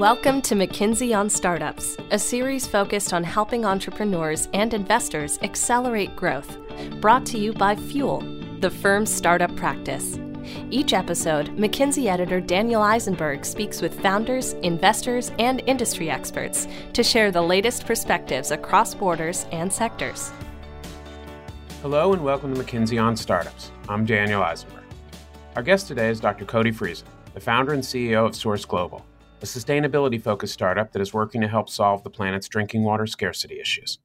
Welcome to McKinsey on Startups, a series focused on helping entrepreneurs and investors accelerate growth. Brought to you by Fuel, the firm's startup practice. Each episode, McKinsey editor Daniel Eisenberg speaks with founders, investors, and industry experts to share the latest perspectives across borders and sectors. Hello, and welcome to McKinsey on Startups. I'm Daniel Eisenberg. Our guest today is Dr. Cody Friesen, the founder and CEO of Source Global a sustainability focused startup that is working to help solve the planet's drinking water scarcity issues.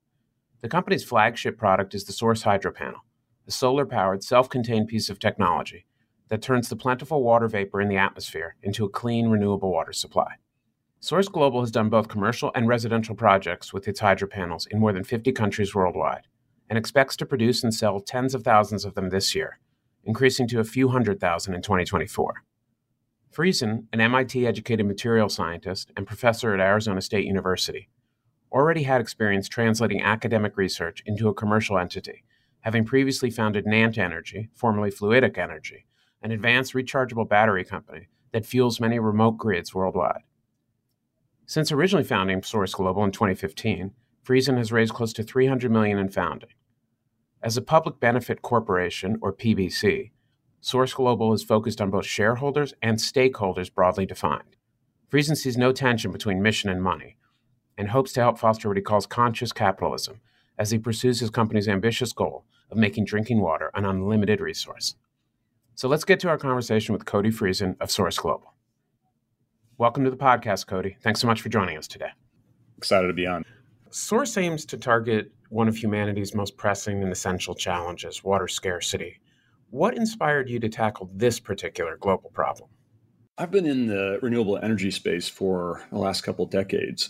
The company's flagship product is the Source Hydro Panel, a solar powered, self contained piece of technology that turns the plentiful water vapor in the atmosphere into a clean, renewable water supply. Source Global has done both commercial and residential projects with its hydro panels in more than 50 countries worldwide and expects to produce and sell tens of thousands of them this year, increasing to a few hundred thousand in 2024. Friesen, an MIT educated material scientist and professor at Arizona State University, already had experience translating academic research into a commercial entity, having previously founded Nant Energy, formerly Fluidic Energy, an advanced rechargeable battery company that fuels many remote grids worldwide. Since originally founding Source Global in 2015, Friesen has raised close to 300 million in founding. As a public benefit corporation, or PBC, Source Global is focused on both shareholders and stakeholders broadly defined. Friesen sees no tension between mission and money and hopes to help foster what he calls conscious capitalism as he pursues his company's ambitious goal of making drinking water an unlimited resource. So let's get to our conversation with Cody Friesen of Source Global. Welcome to the podcast, Cody. Thanks so much for joining us today. Excited to be on. Source aims to target one of humanity's most pressing and essential challenges water scarcity. What inspired you to tackle this particular global problem? I've been in the renewable energy space for the last couple decades.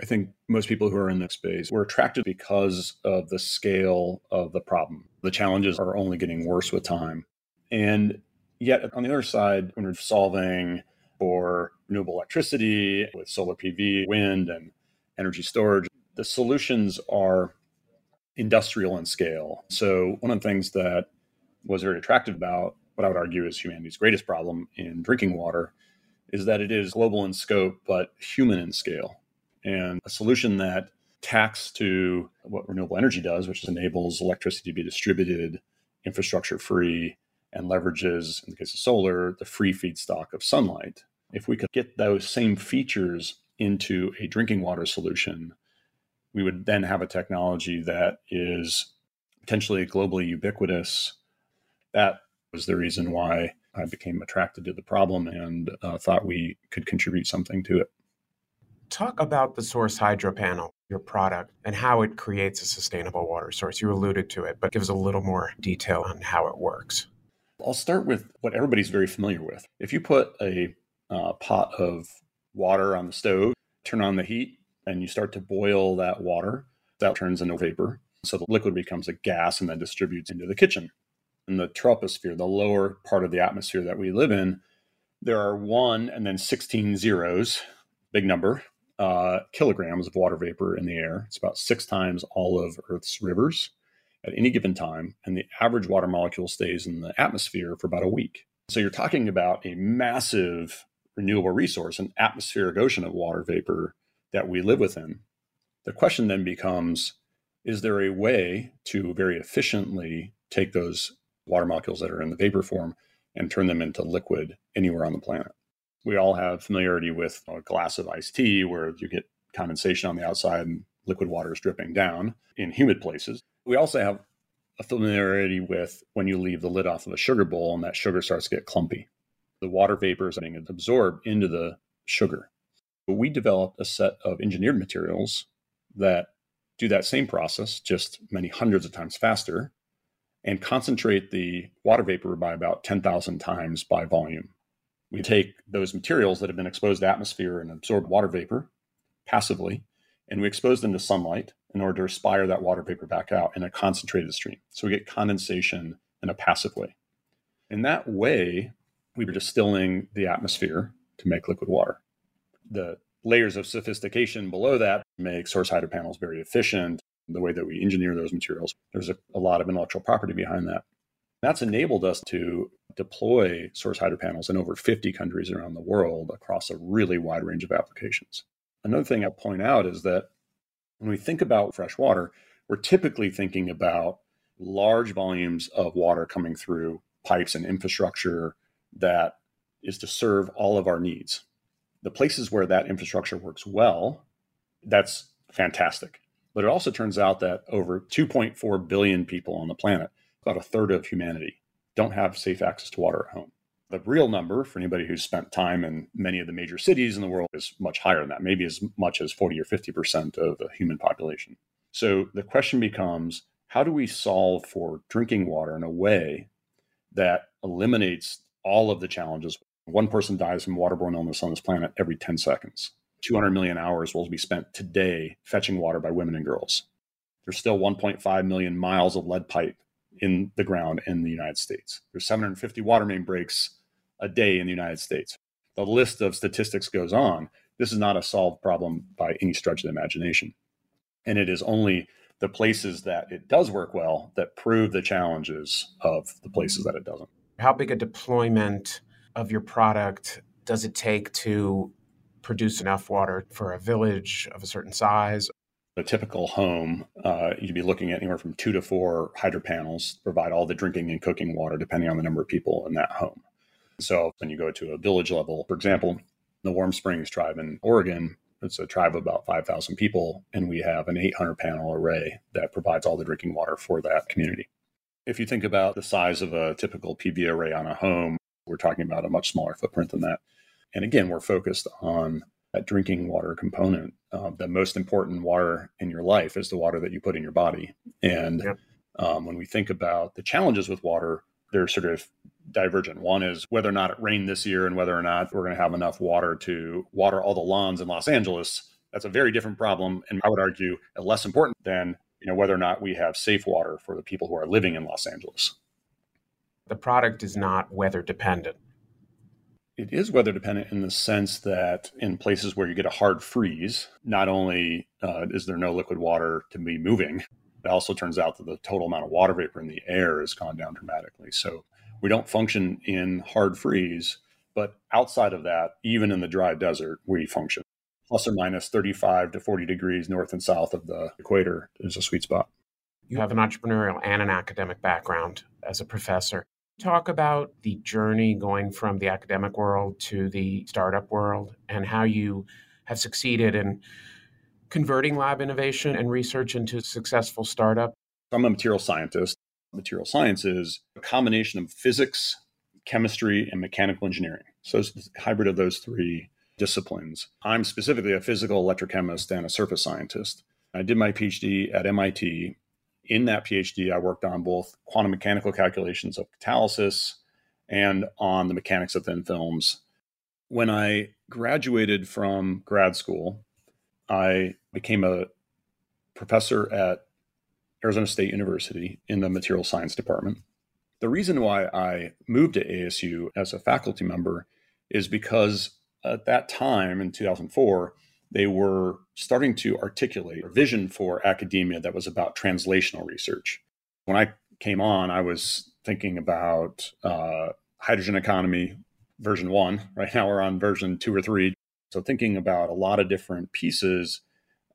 I think most people who are in this space were attracted because of the scale of the problem. The challenges are only getting worse with time. And yet, on the other side, when we're solving for renewable electricity with solar PV, wind, and energy storage, the solutions are industrial in scale. So, one of the things that was very attractive about what I would argue is humanity's greatest problem in drinking water is that it is global in scope, but human in scale. And a solution that tacks to what renewable energy does, which enables electricity to be distributed, infrastructure free, and leverages, in the case of solar, the free feedstock of sunlight. If we could get those same features into a drinking water solution, we would then have a technology that is potentially globally ubiquitous, that was the reason why I became attracted to the problem and uh, thought we could contribute something to it. Talk about the Source Hydro Panel, your product, and how it creates a sustainable water source. You alluded to it, but give us a little more detail on how it works. I'll start with what everybody's very familiar with. If you put a uh, pot of water on the stove, turn on the heat, and you start to boil that water, that turns into vapor. So the liquid becomes a gas and then distributes into the kitchen in the troposphere, the lower part of the atmosphere that we live in, there are one and then 16 zeros, big number, uh, kilograms of water vapor in the air. It's about six times all of Earth's rivers at any given time. And the average water molecule stays in the atmosphere for about a week. So you're talking about a massive renewable resource, an atmospheric ocean of water vapor that we live within. The question then becomes is there a way to very efficiently take those water molecules that are in the vapor form and turn them into liquid anywhere on the planet. We all have familiarity with a glass of iced tea where you get condensation on the outside and liquid water is dripping down in humid places. We also have a familiarity with when you leave the lid off of a sugar bowl and that sugar starts to get clumpy. The water vapors are being absorbed into the sugar. But we developed a set of engineered materials that do that same process, just many hundreds of times faster, and concentrate the water vapor by about 10,000 times by volume. We take those materials that have been exposed to atmosphere and absorb water vapor passively, and we expose them to sunlight in order to aspire that water vapor back out in a concentrated stream. So we get condensation in a passive way. In that way, we were distilling the atmosphere to make liquid water. The layers of sophistication below that make source hydro panels very efficient the way that we engineer those materials. There's a, a lot of intellectual property behind that. That's enabled us to deploy source hydro panels in over 50 countries around the world across a really wide range of applications. Another thing I'll point out is that when we think about fresh water, we're typically thinking about large volumes of water coming through pipes and infrastructure that is to serve all of our needs. The places where that infrastructure works well, that's fantastic. But it also turns out that over 2.4 billion people on the planet, about a third of humanity, don't have safe access to water at home. The real number for anybody who's spent time in many of the major cities in the world is much higher than that, maybe as much as 40 or 50% of the human population. So the question becomes how do we solve for drinking water in a way that eliminates all of the challenges? One person dies from waterborne illness on this planet every 10 seconds. 200 million hours will be spent today fetching water by women and girls. There's still 1.5 million miles of lead pipe in the ground in the United States. There's 750 water main breaks a day in the United States. The list of statistics goes on. This is not a solved problem by any stretch of the imagination. And it is only the places that it does work well that prove the challenges of the places that it doesn't. How big a deployment of your product does it take to produce enough water for a village of a certain size? A typical home, uh, you'd be looking at anywhere from two to four hydro panels to provide all the drinking and cooking water, depending on the number of people in that home. So when you go to a village level, for example, the Warm Springs tribe in Oregon, it's a tribe of about 5,000 people, and we have an 800 panel array that provides all the drinking water for that community. If you think about the size of a typical PV array on a home, we're talking about a much smaller footprint than that. And again, we're focused on that drinking water component. Uh, the most important water in your life is the water that you put in your body. And um, when we think about the challenges with water, they're sort of divergent. One is whether or not it rained this year and whether or not we're going to have enough water to water all the lawns in Los Angeles. That's a very different problem. And I would argue less important than you know whether or not we have safe water for the people who are living in Los Angeles. The product is not weather dependent. It is weather dependent in the sense that in places where you get a hard freeze, not only uh, is there no liquid water to be moving, it also turns out that the total amount of water vapor in the air has gone down dramatically. So we don't function in hard freeze, but outside of that, even in the dry desert, we function. Plus or minus 35 to 40 degrees north and south of the equator is a sweet spot. You have an entrepreneurial and an academic background as a professor. Talk about the journey going from the academic world to the startup world and how you have succeeded in converting lab innovation and research into successful startup? I'm a material scientist. Material science is a combination of physics, chemistry, and mechanical engineering. So it's a hybrid of those three disciplines. I'm specifically a physical electrochemist and a surface scientist. I did my PhD at MIT. In that PhD, I worked on both quantum mechanical calculations of catalysis and on the mechanics of thin films. When I graduated from grad school, I became a professor at Arizona State University in the material science department. The reason why I moved to ASU as a faculty member is because at that time in 2004, they were starting to articulate a vision for academia that was about translational research. When I came on, I was thinking about uh, hydrogen economy version one. Right now, we're on version two or three. So, thinking about a lot of different pieces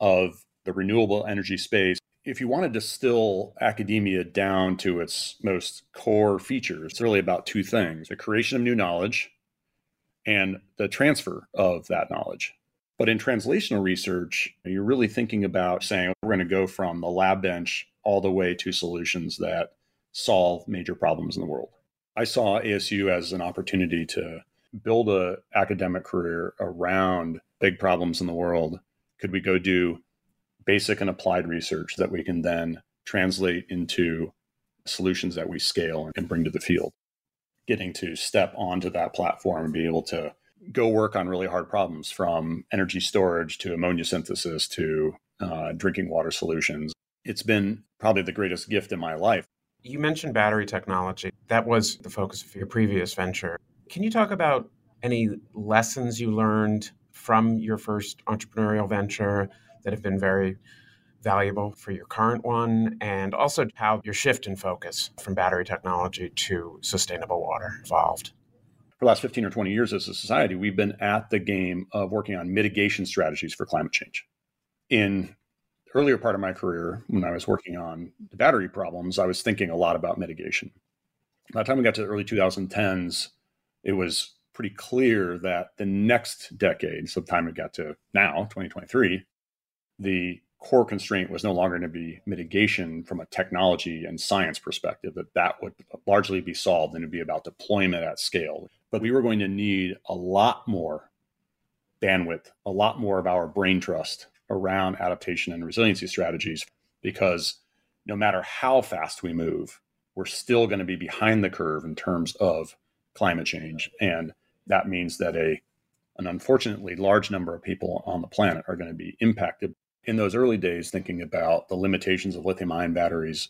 of the renewable energy space. If you want to distill academia down to its most core features, it's really about two things the creation of new knowledge and the transfer of that knowledge. But in translational research, you're really thinking about saying we're going to go from the lab bench all the way to solutions that solve major problems in the world. I saw ASU as an opportunity to build a academic career around big problems in the world could we go do basic and applied research that we can then translate into solutions that we scale and bring to the field getting to step onto that platform and be able to go work on really hard problems from energy storage to ammonia synthesis to uh, drinking water solutions. It's been probably the greatest gift in my life. You mentioned battery technology. That was the focus of your previous venture. Can you talk about any lessons you learned from your first entrepreneurial venture that have been very valuable for your current one and also how your shift in focus from battery technology to sustainable water evolved? For the last 15 or 20 years as a society, we've been at the game of working on mitigation strategies for climate change. In the earlier part of my career, when I was working on the battery problems, I was thinking a lot about mitigation. By the time we got to the early 2010s, it was pretty clear that the next decade, so the time we got to now, 2023, the core constraint was no longer going to be mitigation from a technology and science perspective, that that would largely be solved and it'd be about deployment at scale. But we were going to need a lot more bandwidth, a lot more of our brain trust around adaptation and resiliency strategies because no matter how fast we move, we're still going to be behind the curve in terms of climate change. And that means that a an unfortunately large number of people on the planet are going to be impacted. In those early days, thinking about the limitations of lithium ion batteries,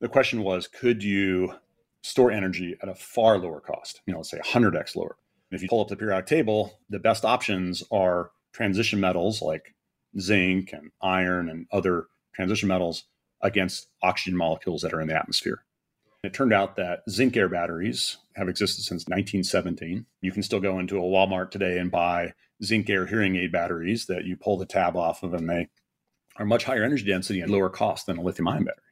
the question was could you store energy at a far lower cost, you know, let's say 100x lower? If you pull up the periodic table, the best options are transition metals like zinc and iron and other transition metals against oxygen molecules that are in the atmosphere. It turned out that zinc air batteries have existed since 1917. You can still go into a Walmart today and buy zinc air hearing aid batteries that you pull the tab off of, and they are much higher energy density and lower cost than a lithium ion battery.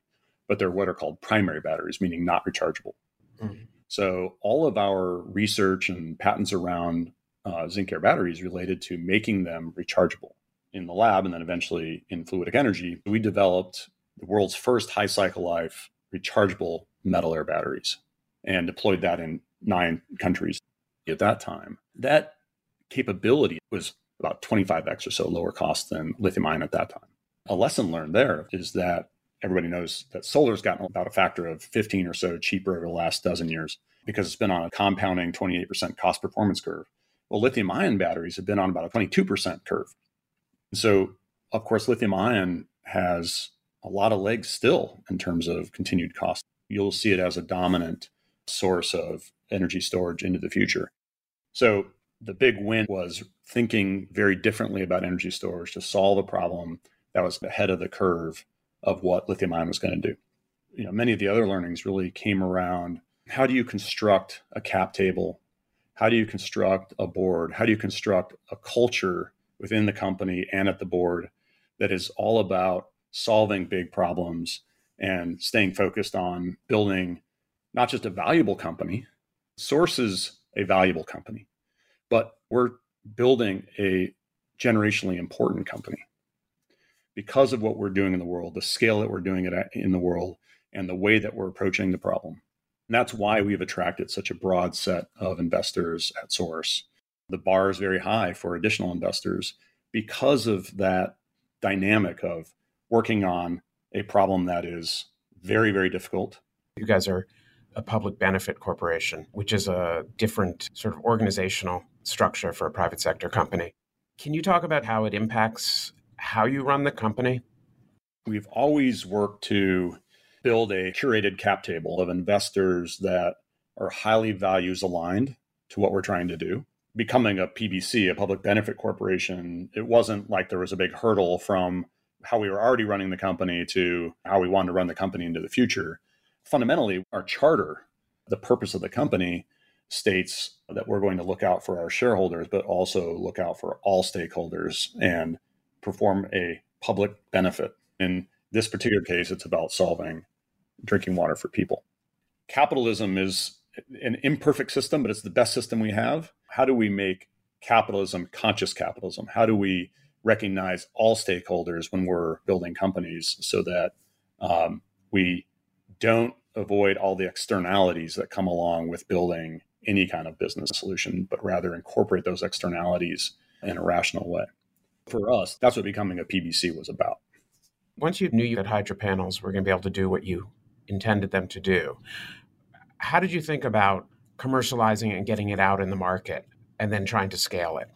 But they're what are called primary batteries, meaning not rechargeable. Mm-hmm. So all of our research and patents around uh, zinc air batteries related to making them rechargeable in the lab and then eventually in fluidic energy, we developed the world's first high cycle life rechargeable metal air batteries and deployed that in nine countries at that time. That capability was about 25x or so lower cost than lithium ion at that time. A lesson learned there is that everybody knows that solar's gotten about a factor of 15 or so cheaper over the last dozen years because it's been on a compounding 28% cost performance curve. Well, lithium ion batteries have been on about a 22% curve. So, of course, lithium ion has a lot of legs still in terms of continued cost. You'll see it as a dominant source of energy storage into the future. So, the big win was thinking very differently about energy storage to solve a problem that was ahead of the curve of what lithium ion was going to do. You know, many of the other learnings really came around how do you construct a cap table? How do you construct a board? How do you construct a culture within the company and at the board that is all about solving big problems and staying focused on building not just a valuable company, Source is a valuable company, but we're building a generationally important company because of what we're doing in the world, the scale that we're doing it in the world, and the way that we're approaching the problem. And that's why we've attracted such a broad set of investors at Source the bar is very high for additional investors because of that dynamic of working on a problem that is very, very difficult. You guys are a public benefit corporation, which is a different sort of organizational structure for a private sector company. Can you talk about how it impacts how you run the company? We've always worked to build a curated cap table of investors that are highly values aligned to what we're trying to do becoming a PBC, a public benefit corporation, it wasn't like there was a big hurdle from how we were already running the company to how we wanted to run the company into the future. Fundamentally, our charter, the purpose of the company, states that we're going to look out for our shareholders, but also look out for all stakeholders and perform a public benefit. In this particular case, it's about solving drinking water for people. Capitalism is an imperfect system, but it's the best system we have. How do we make capitalism conscious capitalism? How do we recognize all stakeholders when we're building companies so that um, we don't avoid all the externalities that come along with building any kind of business solution, but rather incorporate those externalities in a rational way? For us, that's what becoming a PBC was about. Once you knew that hydro panels were going to be able to do what you intended them to do, how did you think about commercializing and getting it out in the market and then trying to scale it?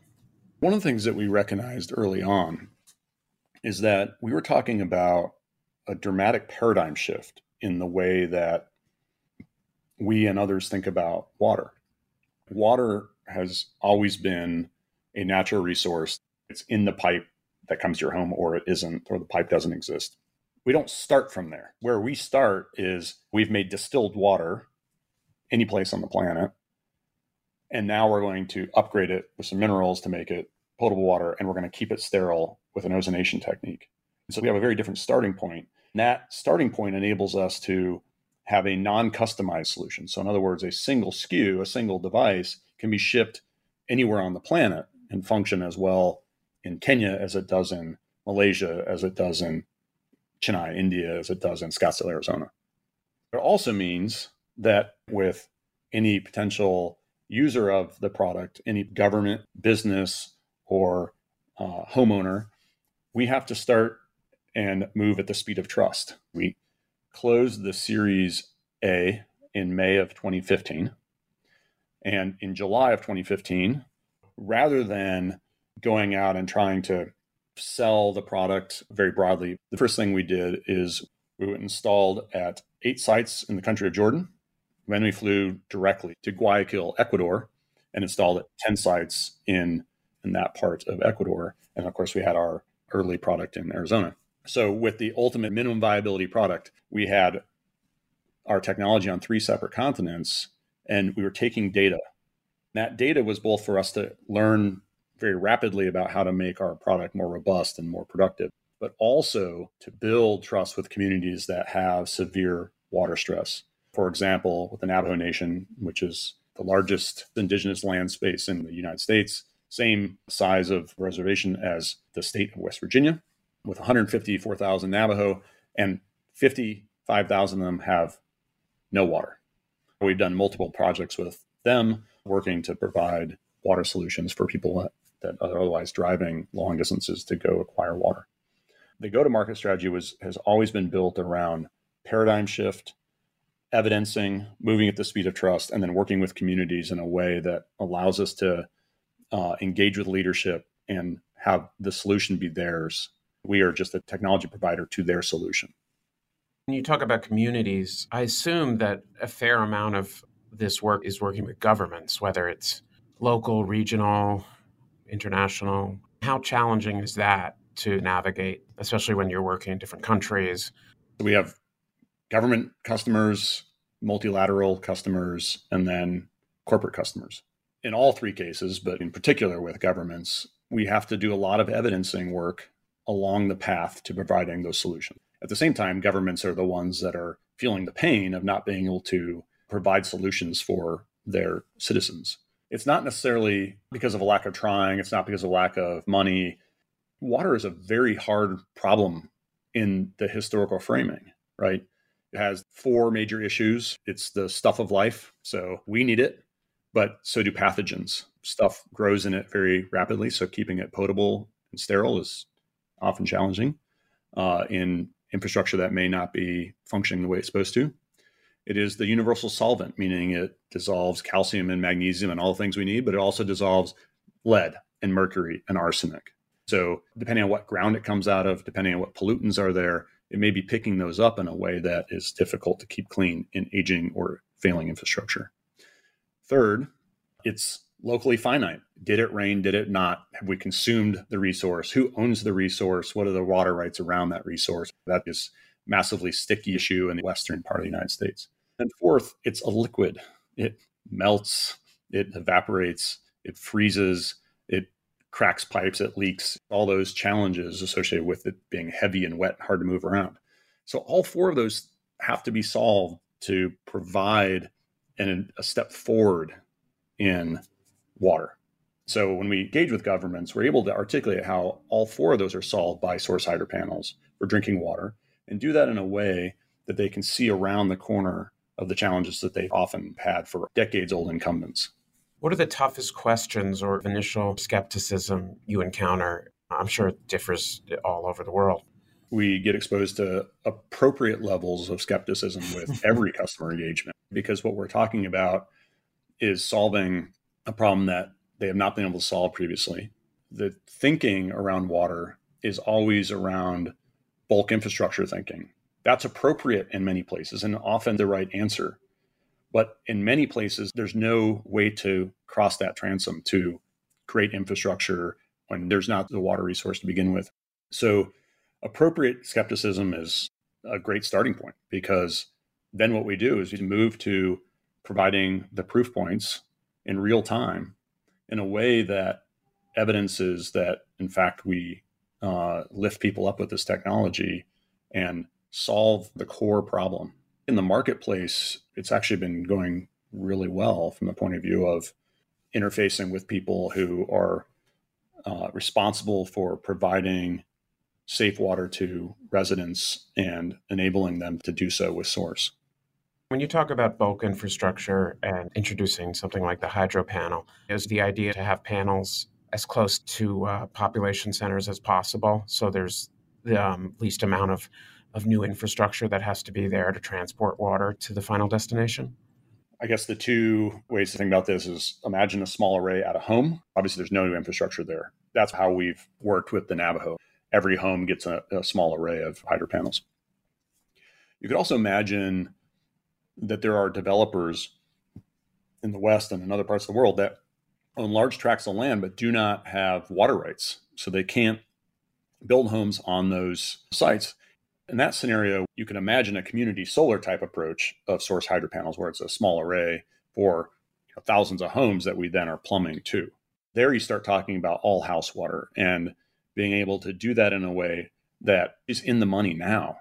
One of the things that we recognized early on is that we were talking about a dramatic paradigm shift in the way that we and others think about water. Water has always been a natural resource. It's in the pipe that comes to your home, or it isn't, or the pipe doesn't exist. we don't start from there. Where we start is we've made distilled water any place on the planet. And now we're going to upgrade it with some minerals to make it potable water, and we're going to keep it sterile with an ozonation technique. so we have a very different starting point. And that starting point enables us to have a non customized solution. So, in other words, a single SKU, a single device can be shipped anywhere on the planet and function as well in Kenya as it does in Malaysia, as it does in Chennai, India, as it does in Scottsdale, Arizona. It also means that with any potential user of the product, any government, business, or uh, homeowner, we have to start and move at the speed of trust. We closed the Series A in May of 2015. And in July of 2015, rather than going out and trying to sell the product very broadly, the first thing we did is we installed at eight sites in the country of Jordan. Then we flew directly to Guayaquil, Ecuador, and installed at 10 sites in, in that part of Ecuador. And of course, we had our early product in Arizona. So, with the ultimate minimum viability product, we had our technology on three separate continents and we were taking data. That data was both for us to learn very rapidly about how to make our product more robust and more productive, but also to build trust with communities that have severe water stress. For example, with the Navajo Nation, which is the largest indigenous land space in the United States, same size of reservation as the state of West Virginia, with 154,000 Navajo, and 55,000 of them have no water. We've done multiple projects with them, working to provide water solutions for people that, are otherwise driving long distances to go acquire water. The go to market strategy was has always been built around paradigm shift, evidencing, moving at the speed of trust, and then working with communities in a way that allows us to uh, engage with leadership and have the solution be theirs. We are just a technology provider to their solution. When you talk about communities, I assume that a fair amount of this work is working with governments, whether it's local, regional, international. How challenging is that to navigate, especially when you're working in different countries? We have government customers, multilateral customers, and then corporate customers. In all three cases, but in particular with governments, we have to do a lot of evidencing work along the path to providing those solutions. At the same time, governments are the ones that are feeling the pain of not being able to provide solutions for their citizens. It's not necessarily because of a lack of trying, it's not because of lack of money. Water is a very hard problem in the historical framing, right? It has four major issues. It's the stuff of life. So we need it, but so do pathogens. Stuff grows in it very rapidly. So keeping it potable and sterile is often challenging uh, in infrastructure that may not be functioning the way it's supposed to. It is the universal solvent, meaning it dissolves calcium and magnesium and all the things we need, but it also dissolves lead and mercury and arsenic. So, depending on what ground it comes out of, depending on what pollutants are there, it may be picking those up in a way that is difficult to keep clean in aging or failing infrastructure. Third, it's locally finite. Did it rain? Did it not? Have we consumed the resource? Who owns the resource? What are the water rights around that resource? That is massively sticky issue in the western part of the United States. And fourth, it's a liquid. It melts, it evaporates, it freezes, it cracks pipes, it leaks, all those challenges associated with it being heavy and wet, hard to move around. So all four of those have to be solved to provide an, a step forward in water. So when we engage with governments, we're able to articulate how all four of those are solved by source hydro panels for drinking water and do that in a way that they can see around the corner of the challenges that they've often had for decades old incumbents. What are the toughest questions or initial skepticism you encounter? I'm sure it differs all over the world. We get exposed to appropriate levels of skepticism with every customer engagement because what we're talking about is solving a problem that they have not been able to solve previously. The thinking around water is always around bulk infrastructure thinking. That's appropriate in many places and often the right answer. But in many places, there's no way to cross that transom to create infrastructure when there's not the water resource to begin with. So Appropriate skepticism is a great starting point because then what we do is we move to providing the proof points in real time in a way that evidences that, in fact, we uh, lift people up with this technology and solve the core problem. In the marketplace, it's actually been going really well from the point of view of interfacing with people who are uh, responsible for providing safe water to residents and enabling them to do so with source. When you talk about bulk infrastructure and introducing something like the hydro panel, is the idea to have panels as close to uh, population centers as possible so there's the um, least amount of, of new infrastructure that has to be there to transport water to the final destination? I guess the two ways to think about this is imagine a small array at a home. Obviously, there's no new infrastructure there. That's how we've worked with the Navajo. Every home gets a, a small array of hydro panels. You could also imagine that there are developers in the West and in other parts of the world that own large tracts of land but do not have water rights. So they can't build homes on those sites. In that scenario, you can imagine a community solar type approach of source hydro panels where it's a small array for you know, thousands of homes that we then are plumbing to. There you start talking about all house water and being able to do that in a way that is in the money now.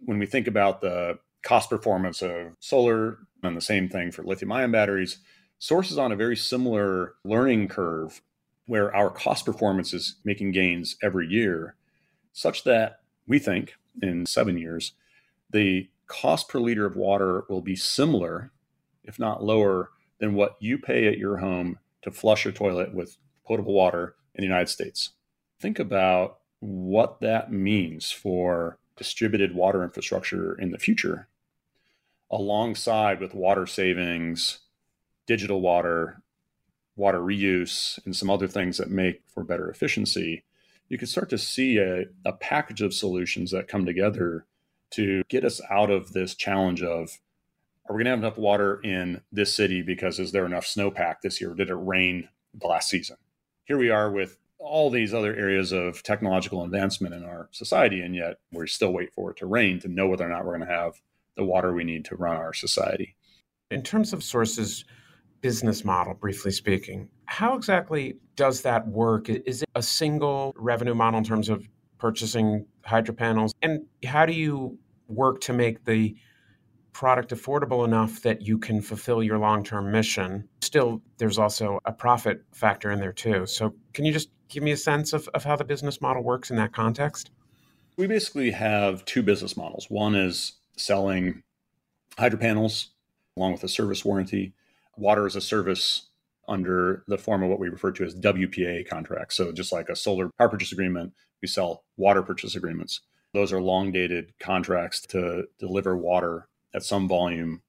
When we think about the cost performance of solar and the same thing for lithium ion batteries. Source is on a very similar learning curve where our cost performance is making gains every year, such that we think in seven years, the cost per liter of water will be similar, if not lower, than what you pay at your home to flush your toilet with potable water in the United States. Think about what that means for distributed water infrastructure in the future alongside with water savings, digital water, water reuse, and some other things that make for better efficiency, you can start to see a, a package of solutions that come together to get us out of this challenge of are we going to have enough water in this city because is there enough snowpack this year? Did it rain the last season? Here we are with all these other areas of technological advancement in our society, and yet we still wait for it to rain to know whether or not we're going to have the water we need to run our society. In terms of sources business model, briefly speaking, how exactly does that work? Is it a single revenue model in terms of purchasing hydro panels? And how do you work to make the product affordable enough that you can fulfill your long term mission? Still, there's also a profit factor in there too. So, can you just give me a sense of, of how the business model works in that context? We basically have two business models. One is selling hydro panels along with a service warranty, water as a service under the form of what we refer to as WPA contracts. So just like a solar power purchase agreement, we sell water purchase agreements. Those are long dated contracts to deliver water at some volume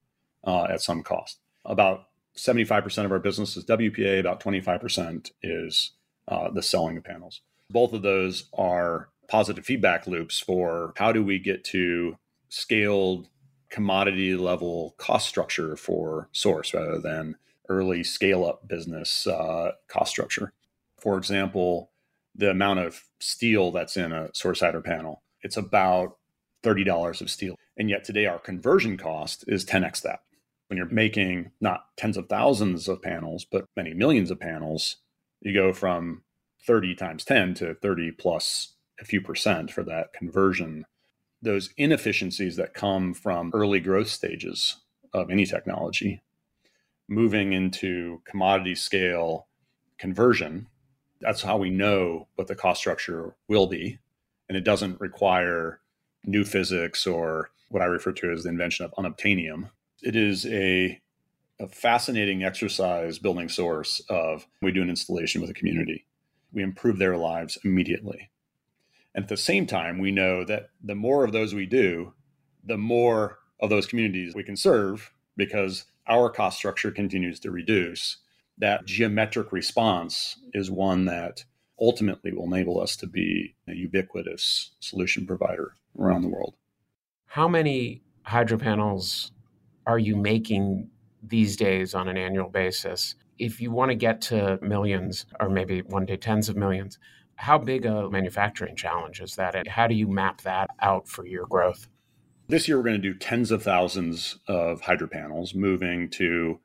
uh, at some cost. About 75% of our business is WPA, about 25% is uh, the selling of panels. Both of those are positive feedback loops for how do we get to scaled commodity level cost structure for source rather than early scale up business uh, cost structure. For example, the amount of steel that's in a source hydro panel, it's about $30 of steel. And yet today our conversion cost is 10x that. When you're making not tens of thousands of panels, but many millions of panels, you go from 30 times 10 to 30 plus a few percent for that conversion those inefficiencies that come from early growth stages of any technology moving into commodity scale conversion. That's how we know what the cost structure will be. And it doesn't require new physics or what i refer to as the invention of unobtainium. It is a, a fascinating exercise building source of we do an installation with a community. We improve their lives immediately. And at the same time, we know that the more of those we do, the more of those communities we can serve because our cost structure continues to reduce. That geometric response is one that ultimately will enable us to be a ubiquitous solution provider around the world. How many hydro panels are you making these days on an annual basis? If you want to get to millions or maybe one day tens of millions, How big a manufacturing challenge is that? And how do you map that out for your growth? This year, we're going to do tens of thousands of hydro panels, moving to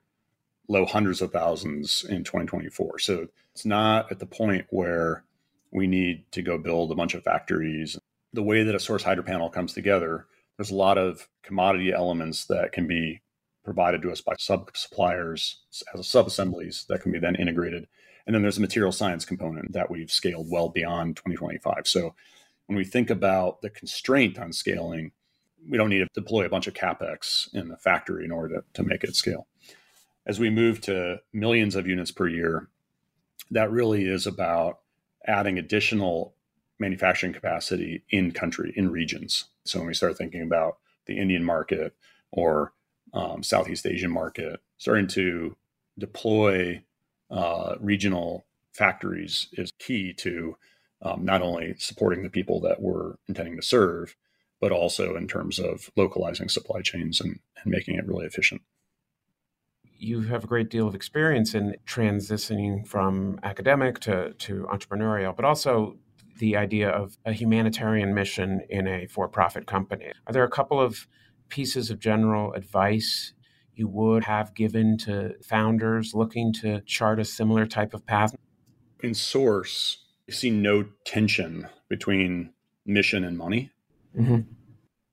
low hundreds of thousands in 2024. So it's not at the point where we need to go build a bunch of factories. The way that a source hydro panel comes together, there's a lot of commodity elements that can be provided to us by sub suppliers as sub assemblies that can be then integrated. And then there's a material science component that we've scaled well beyond 2025. So when we think about the constraint on scaling, we don't need to deploy a bunch of capex in the factory in order to, to make it scale. As we move to millions of units per year, that really is about adding additional manufacturing capacity in country, in regions. So when we start thinking about the Indian market or um, Southeast Asian market, starting to deploy uh, regional factories is key to um, not only supporting the people that we're intending to serve, but also in terms of localizing supply chains and, and making it really efficient. You have a great deal of experience in transitioning from academic to, to entrepreneurial, but also the idea of a humanitarian mission in a for profit company. Are there a couple of pieces of general advice you would have given to founders looking to chart a similar type of path? In Source, you see no tension between mission and money mm-hmm.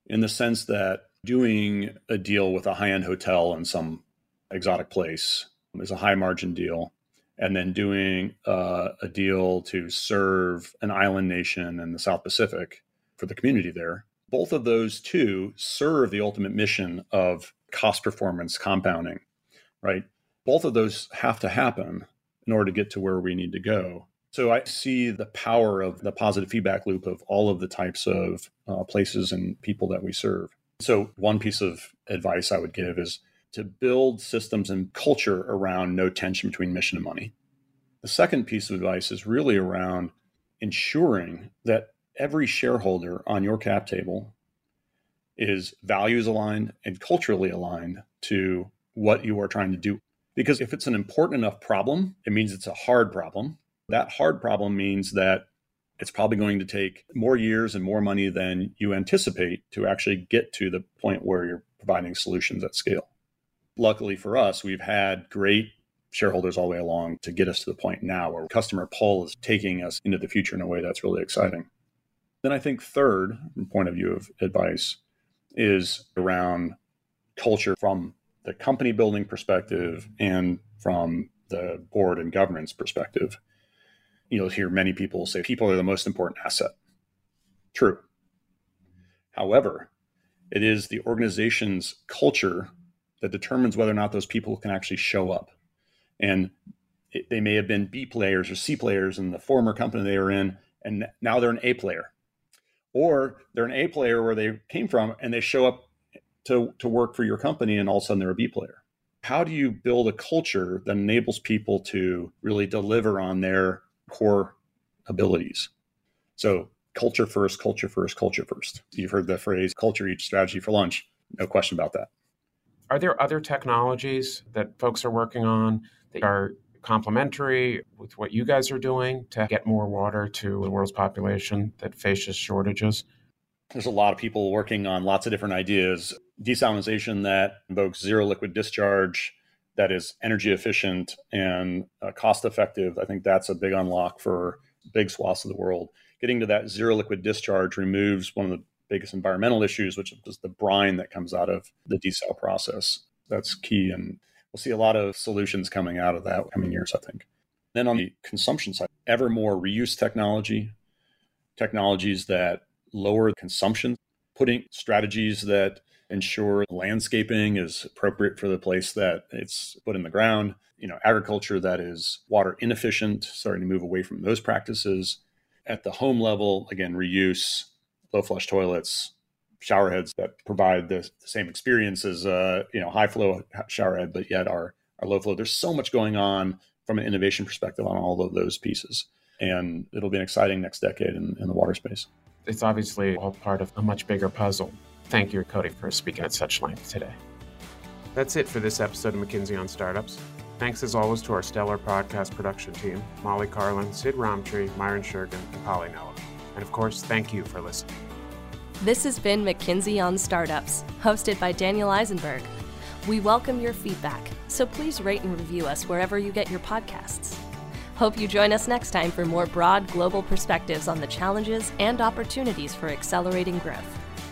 in the sense that doing a deal with a high end hotel in some exotic place is a high margin deal. And then doing uh, a deal to serve an island nation in the South Pacific for the community there both of those two serve the ultimate mission of cost performance compounding, right? Both of those have to happen in order to get to where we need to go. So I see the power of the positive feedback loop of all of the types of uh, places and people that we serve. So one piece of advice I would give is to build systems and culture around no tension between mission and money. The second piece of advice is really around ensuring that every shareholder on your cap table is values aligned and culturally aligned to what you are trying to do. Because if it's an important enough problem, it means it's a hard problem. That hard problem means that it's probably going to take more years and more money than you anticipate to actually get to the point where you're providing solutions at scale. Luckily for us, we've had great shareholders all the way along to get us to the point now where customer pull is taking us into the future in a way that's really exciting. Then I think third point of view of advice is around culture from the company building perspective and from the board and governance perspective. You'll hear many people say people are the most important asset. True. However, it is the organization's culture that determines whether or not those people can actually show up. And it, they may have been B players or C players in the former company they were in, and now they're an A player or they're an A player where they came from and they show up to, to work for your company and all of a sudden they're a B player. How do you build a culture that enables people to really deliver on their core abilities? So, culture first, culture first, culture first. You've heard the phrase culture eats strategy for lunch. No question about that. Are there other technologies that folks are working on that are complementary with what you guys are doing to get more water to the world's population that faces shortages? There's a lot of people working on lots of different ideas. Desalination that invokes zero liquid discharge, that is energy efficient and uh, cost effective. I think that's a big unlock for big swaths of the world. Getting to that zero liquid discharge removes one of the biggest environmental issues, which is the brine that comes out of the desal process. That's key. And we'll see a lot of solutions coming out of that coming years, I think. Then on the consumption side, ever more reuse technology, technologies that lower consumption, putting strategies that ensure landscaping is appropriate for the place that it's put in the ground, you know, agriculture that is water inefficient, starting to move away from those practices. At the home level, again, reuse, low flush toilets, showerheads that provide the, the same experience as uh, you know high flow showerhead, but yet are are low flow. There's so much going on from an innovation perspective on all of those pieces, and it'll be an exciting next decade in, in the water space. It's obviously all part of a much bigger puzzle. Thank you, Cody, for speaking at such length today. That's it for this episode of McKinsey on Startups. Thanks as always to our stellar podcast production team Molly Carlin, Sid Ramtri, Myron Shergan, and Polly Noah. And of course, thank you for listening. This has been McKinsey on Startups, hosted by Daniel Eisenberg. We welcome your feedback, so please rate and review us wherever you get your podcasts. Hope you join us next time for more broad global perspectives on the challenges and opportunities for accelerating growth.